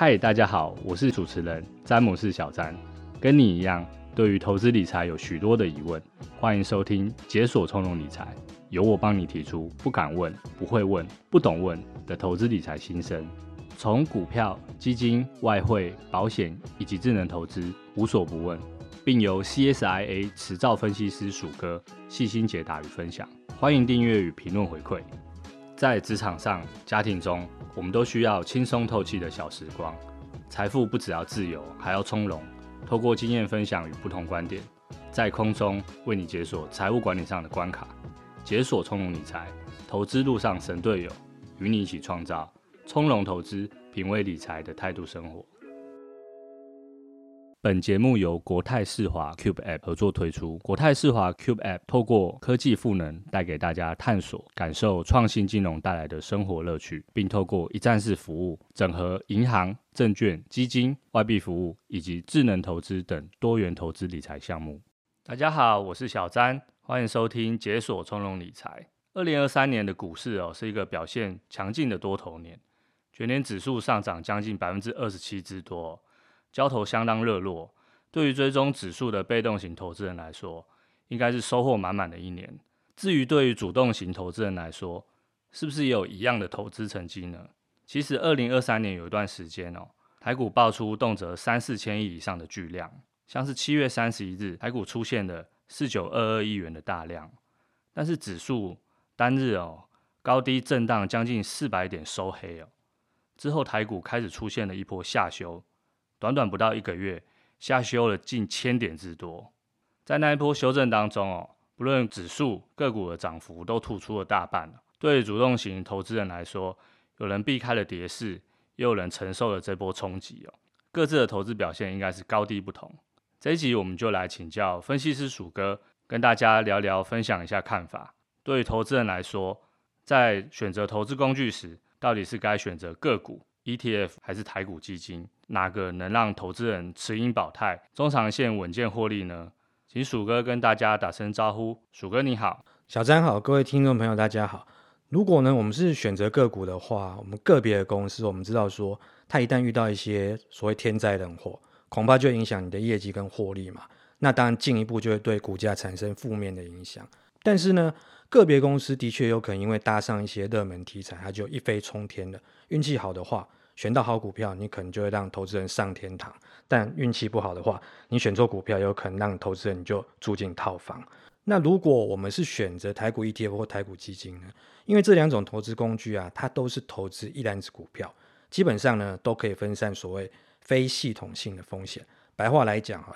嗨，大家好，我是主持人詹姆士小詹，跟你一样，对于投资理财有许多的疑问，欢迎收听《解锁从容理财》，由我帮你提出不敢问、不会问、不懂问的投资理财心声，从股票、基金、外汇、保险以及智能投资无所不问，并由 CSIA 持照分析师鼠哥细心解答与分享，欢迎订阅与评论回馈。在职场上、家庭中，我们都需要轻松透气的小时光。财富不只要自由，还要从容。透过经验分享与不同观点，在空中为你解锁财务管理上的关卡，解锁从容理财，投资路上神队友，与你一起创造从容投资、品味理财的态度生活。本节目由国泰世华 Cube App 合作推出。国泰世华 Cube App 透过科技赋能，带给大家探索、感受创新金融带来的生活乐趣，并透过一站式服务，整合银行、证券、基金、外币服务以及智能投资等多元投资理财项目。大家好，我是小詹，欢迎收听解锁从容理财。二零二三年的股市哦，是一个表现强劲的多头年，全年指数上涨将近百分之二十七之多。交投相当热络，对于追踪指数的被动型投资人来说，应该是收获满满的一年。至于对于主动型投资人来说，是不是也有一样的投资成绩呢？其实，二零二三年有一段时间哦，台股爆出动辄三四千亿以上的巨量，像是七月三十一日，台股出现了四九二二亿元的大量，但是指数单日哦高低震荡将近四百点收黑哦，之后台股开始出现了一波下修。短短不到一个月，下修了近千点之多。在那一波修正当中哦，不论指数个股的涨幅都吐出了大半。对主动型投资人来说，有人避开了跌势，也有人承受了这波冲击哦。各自的投资表现应该是高低不同。这一集我们就来请教分析师鼠哥，跟大家聊聊，分享一下看法。对于投资人来说，在选择投资工具时，到底是该选择个股？ETF 还是台股基金，哪个能让投资人持盈保泰、中长线稳健获利呢？请鼠哥跟大家打声招呼。鼠哥你好，小詹好，各位听众朋友大家好。如果呢，我们是选择个股的话，我们个别的公司，我们知道说，它一旦遇到一些所谓天灾人祸，恐怕就影响你的业绩跟获利嘛。那当然进一步就会对股价产生负面的影响。但是呢，个别公司的确有可能因为搭上一些热门题材，它就一飞冲天了。运气好的话，选到好股票，你可能就会让投资人上天堂；但运气不好的话，你选错股票，有可能让投资人就住进套房。那如果我们是选择台股 ETF 或台股基金呢？因为这两种投资工具啊，它都是投资一篮子股票，基本上呢都可以分散所谓非系统性的风险。白话来讲啊，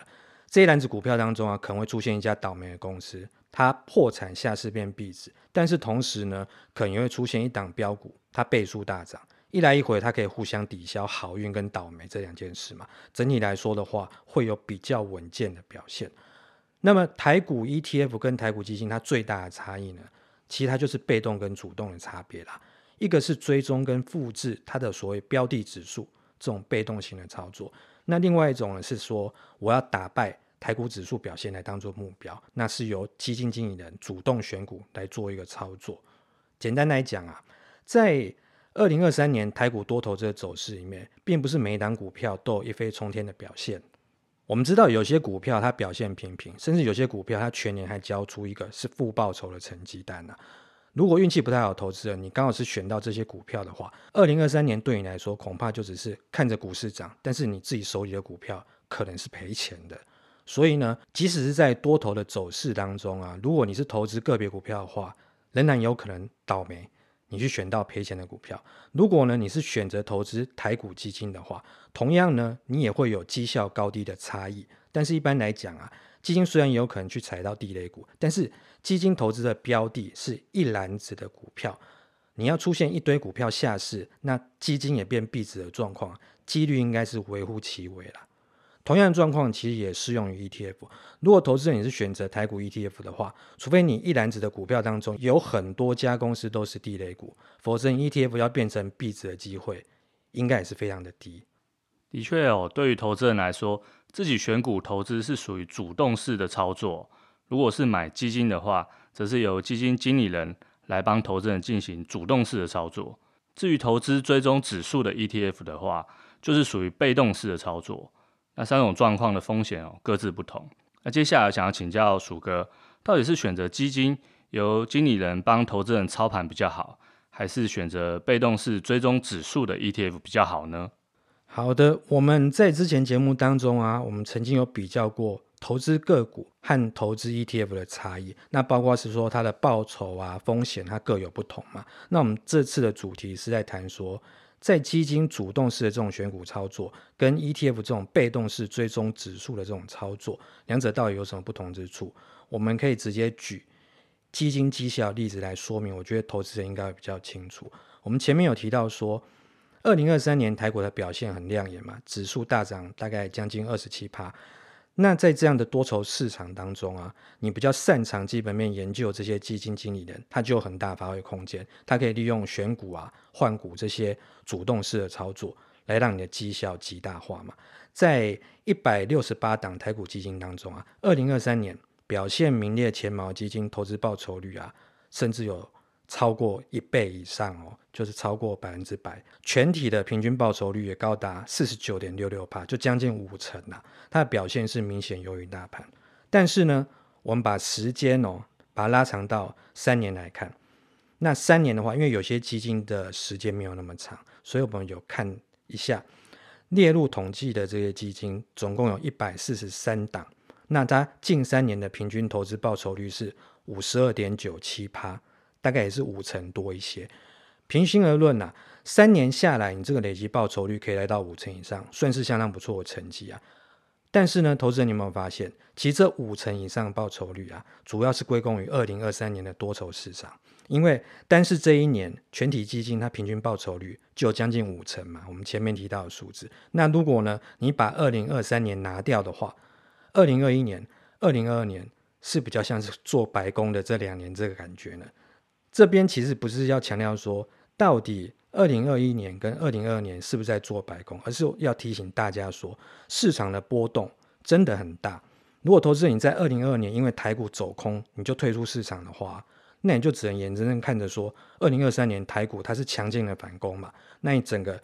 这一篮子股票当中啊，可能会出现一家倒霉的公司，它破产下市变壁纸；但是同时呢，可能也会出现一档标股，它倍数大涨。一来一回，它可以互相抵消好运跟倒霉这两件事嘛。整体来说的话，会有比较稳健的表现。那么台股 ETF 跟台股基金，它最大的差异呢，其实它就是被动跟主动的差别啦。一个是追踪跟复制它的所谓标的指数这种被动型的操作，那另外一种呢是说，我要打败台股指数表现来当做目标，那是由基金经理人主动选股来做一个操作。简单来讲啊，在二零二三年台股多头这个走势里面，并不是每一档股票都有一飞冲天的表现。我们知道有些股票它表现平平，甚至有些股票它全年还交出一个是负报酬的成绩单呢、如果运气不太好，投资人你刚好是选到这些股票的话，二零二三年对你来说恐怕就只是看着股市涨，但是你自己手里的股票可能是赔钱的。所以呢，即使是在多头的走势当中啊，如果你是投资个别股票的话，仍然有可能倒霉。你去选到赔钱的股票，如果呢，你是选择投资台股基金的话，同样呢，你也会有绩效高低的差异。但是一般来讲啊，基金虽然有可能去踩到地雷股，但是基金投资的标的是一篮子的股票，你要出现一堆股票下市，那基金也变壁纸的状况，几率应该是微乎其微了。同样的状况其实也适用于 ETF。如果投资人你是选择台股 ETF 的话，除非你一篮子的股票当中有很多家公司都是地雷股，否则 ETF 要变成壁纸的机会应该也是非常的低。的确哦，对于投资人来说，自己选股投资是属于主动式的操作。如果是买基金的话，则是由基金经理人来帮投资人进行主动式的操作。至于投资追踪指数的 ETF 的话，就是属于被动式的操作。那三种状况的风险哦各自不同。那接下来想要请教鼠哥，到底是选择基金由经理人帮投资人操盘比较好，还是选择被动式追踪指数的 ETF 比较好呢？好的，我们在之前节目当中啊，我们曾经有比较过投资个股和投资 ETF 的差异，那包括是说它的报酬啊、风险它各有不同嘛。那我们这次的主题是在谈说，在基金主动式的这种选股操作，跟 ETF 这种被动式追踪指数的这种操作，两者到底有什么不同之处？我们可以直接举基金绩效例子来说明，我觉得投资人应该会比较清楚。我们前面有提到说，二零二三年台股的表现很亮眼嘛，指数大涨大概将近二十七趴。那在这样的多头市场当中啊，你比较擅长基本面研究这些基金经理人，他就有很大发挥空间。他可以利用选股啊、换股这些主动式的操作，来让你的绩效极大化嘛。在一百六十八档台股基金当中啊，二零二三年表现名列前茅基金投资报酬率啊，甚至有超过一倍以上哦，就是超过百分之百，全体的平均报酬率也高达四十九点六六趴，就将近五成呐。它的表现是明显优于大盘。但是呢，我们把时间哦，把它拉长到三年来看，那三年的话，因为有些基金的时间没有那么长，所以我们有看一下列入统计的这些基金，总共有一百四十三档，那它近三年的平均投资报酬率是五十二点九七趴。大概也是五成多一些，平心而论呐、啊，三年下来，你这个累积报酬率可以来到五成以上，算是相当不错的成绩啊。但是呢，投资人你有没有发现，其实这五成以上的报酬率啊，主要是归功于二零二三年的多头市场，因为单是这一年全体基金它平均报酬率就有将近五成嘛。我们前面提到的数字，那如果呢，你把二零二三年拿掉的话，二零二一年、二零二二年是比较像是做白工的这两年这个感觉呢。这边其实不是要强调说到底二零二一年跟二零二二年是不是在做白工，而是要提醒大家说，市场的波动真的很大。如果投资人你在二零二二年因为台股走空，你就退出市场的话，那你就只能眼睁睁看着说，二零二三年台股它是强劲的反攻嘛，那你整个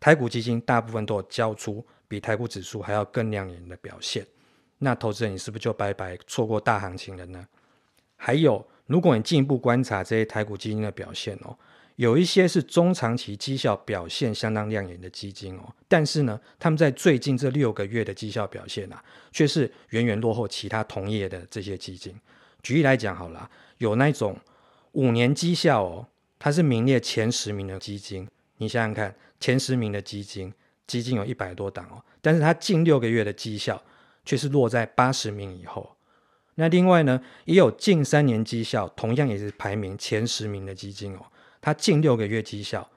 台股基金大部分都有交出比台股指数还要更亮眼的表现，那投资人你是不是就白白错过大行情了呢？还有。如果你进一步观察这些台股基金的表现哦，有一些是中长期绩效表现相当亮眼的基金哦，但是呢，他们在最近这六个月的绩效表现啊，却是远远落后其他同业的这些基金。举例来讲好了，有那种五年绩效哦，它是名列前十名的基金，你想想看，前十名的基金，基金有一百多档哦，但是它近六个月的绩效却是落在八十名以后。那另外呢，也有近三年绩效，同样也是排名前十名的基金哦，它近六个月绩效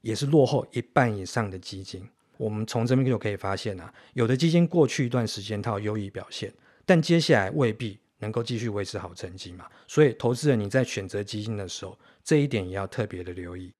也是落后一半以上的基金。我们从这边就可以发现啊，有的基金过去一段时间它有优异表现，但接下来未必能够继续维持好成绩嘛。所以，投资人你在选择基金的时候，这一点也要特别的留意。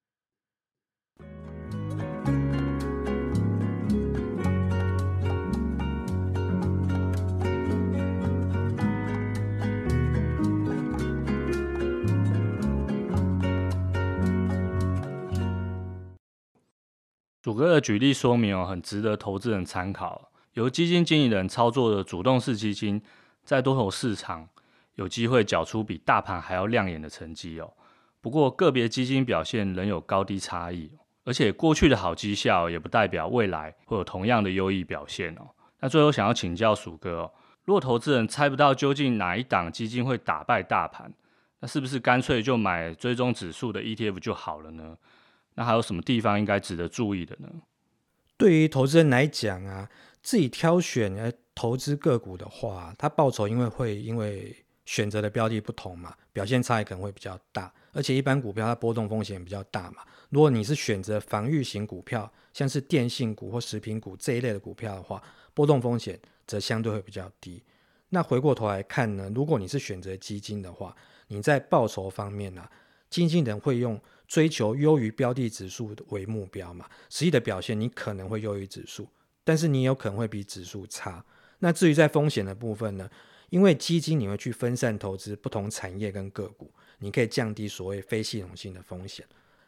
鼠哥的举例说明哦，很值得投资人参考。由基金经理人操作的主动式基金，在多头市场有机会缴出比大盘还要亮眼的成绩哦。不过个别基金表现仍有高低差异，而且过去的好绩效也不代表未来会有同样的优异表现哦。那最后想要请教鼠哥哦，如果投资人猜不到究竟哪一档基金会打败大盘，那是不是干脆就买追踪指数的 ETF 就好了呢？那还有什么地方应该值得注意的呢？对于投资人来讲啊，自己挑选来投资个股的话，它报酬因为会因为选择的标的不同嘛，表现差异可能会比较大。而且一般股票它波动风险比较大嘛。如果你是选择防御型股票，像是电信股或食品股这一类的股票的话，波动风险则相对会比较低。那回过头来看呢，如果你是选择基金的话，你在报酬方面呢、基金人会用。追求优于标的指数为目标嘛，实际的表现你可能会优于指数，但是你有可能会比指数差。那至于在风险的部分呢？因为基金你会去分散投资不同产业跟个股，你可以降低所谓非系统性的风险。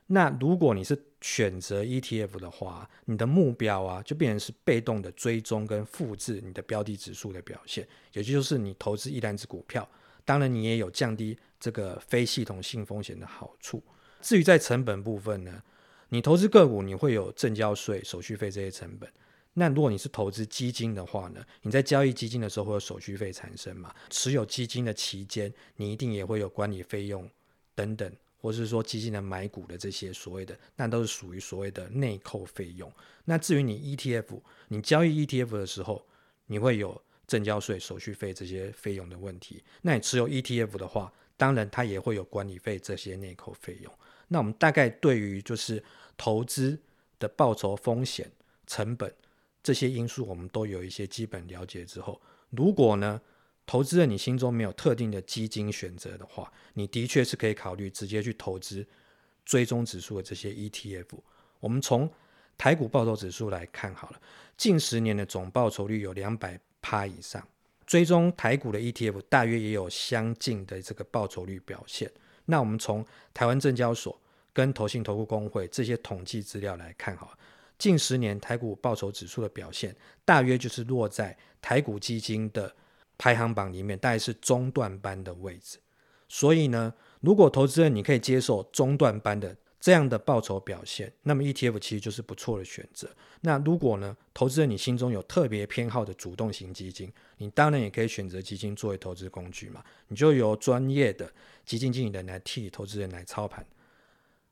那如果你是选择 ETF 的话，你的目标啊，就变成是被动的追踪跟复制你的标的指数的表现，也就是你投资一篮子股票，当然你也有降低这个非系统性风险的好处。至于在成本部分呢，你投资个股你会有证交税、手续费这些成本。那如果你是投资基金的话呢，你在交易基金的时候会有手续费产生嘛？持有基金的期间，你一定也会有管理费用等等。或是说基金的买股的这些所谓的，那都是属于所谓的内扣费用。那至于你 ETF，你交易 ETF 的时候，你会有证交税、手续费这些费用的问题。那你持有 ETF 的话，当然它也会有管理费这些内扣费用。那我们大概对于就是投资的报酬、风险、成本这些因素，我们都有一些基本了解之后，如果呢，投资人，你心中没有特定的基金选择的话，你的确是可以考虑直接去投资追踪指数的这些 ETF。我们从台股报酬指数来看好了，近十年的总报酬率有两百趴以上，追踪台股的 ETF 大约也有相近的这个报酬率表现。那我们从台湾证交所跟投信投顾公会这些统计资料来看哈，近十年台股报酬指数的表现，大约就是落在台股基金的。排行榜里面大概是中段班的位置，所以呢，如果投资人你可以接受中段班的这样的报酬表现，那么 ETF 其实就是不错的选择。那如果呢，投资人你心中有特别偏好的主动型基金，你当然也可以选择基金作为投资工具嘛，你就由专业的基金经理人来替投资人来操盘。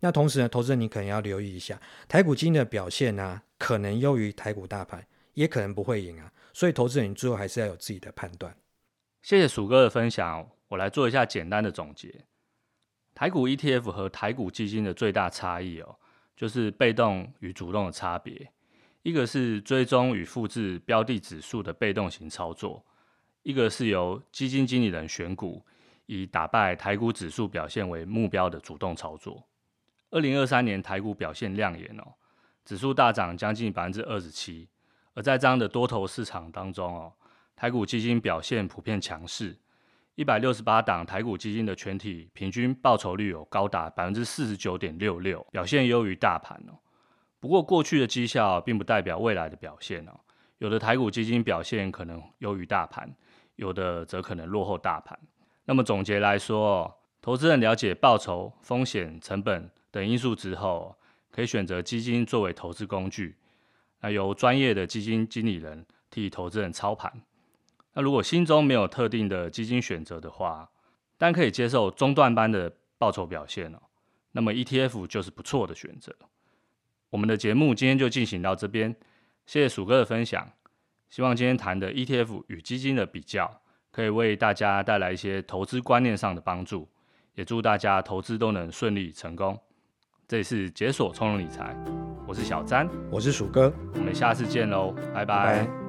那同时呢，投资人你可能要留意一下台股基金的表现呢、啊，可能优于台股大盘，也可能不会赢啊。所以，投资人你最后还是要有自己的判断。谢谢鼠哥的分享，我来做一下简单的总结。台股 ETF 和台股基金的最大差异哦，就是被动与主动的差别。一个是追踪与复制标的指数的被动型操作，一个是由基金经理人选股，以打败台股指数表现为目标的主动操作。二零二三年台股表现亮眼哦，指数大涨将近百分之二十七。而在这样的多头市场当中哦，台股基金表现普遍强势，一百六十八档台股基金的全体平均报酬率有高达百分之四十九点六六，表现优于大盘哦。不过过去的绩效并不代表未来的表现哦，有的台股基金表现可能优于大盘，有的则可能落后大盘。那么总结来说，投资人了解报酬、风险、成本等因素之后，可以选择基金作为投资工具。那由专业的基金经理人替投资人操盘。那如果心中没有特定的基金选择的话，但可以接受中段班的报酬表现哦，那么 ETF 就是不错的选择。我们的节目今天就进行到这边，谢谢鼠哥的分享。希望今天谈的 ETF 与基金的比较，可以为大家带来一些投资观念上的帮助，也祝大家投资都能顺利成功。这里是解锁从容理财，我是小詹，我是鼠哥，我们下次见喽，拜拜。拜拜。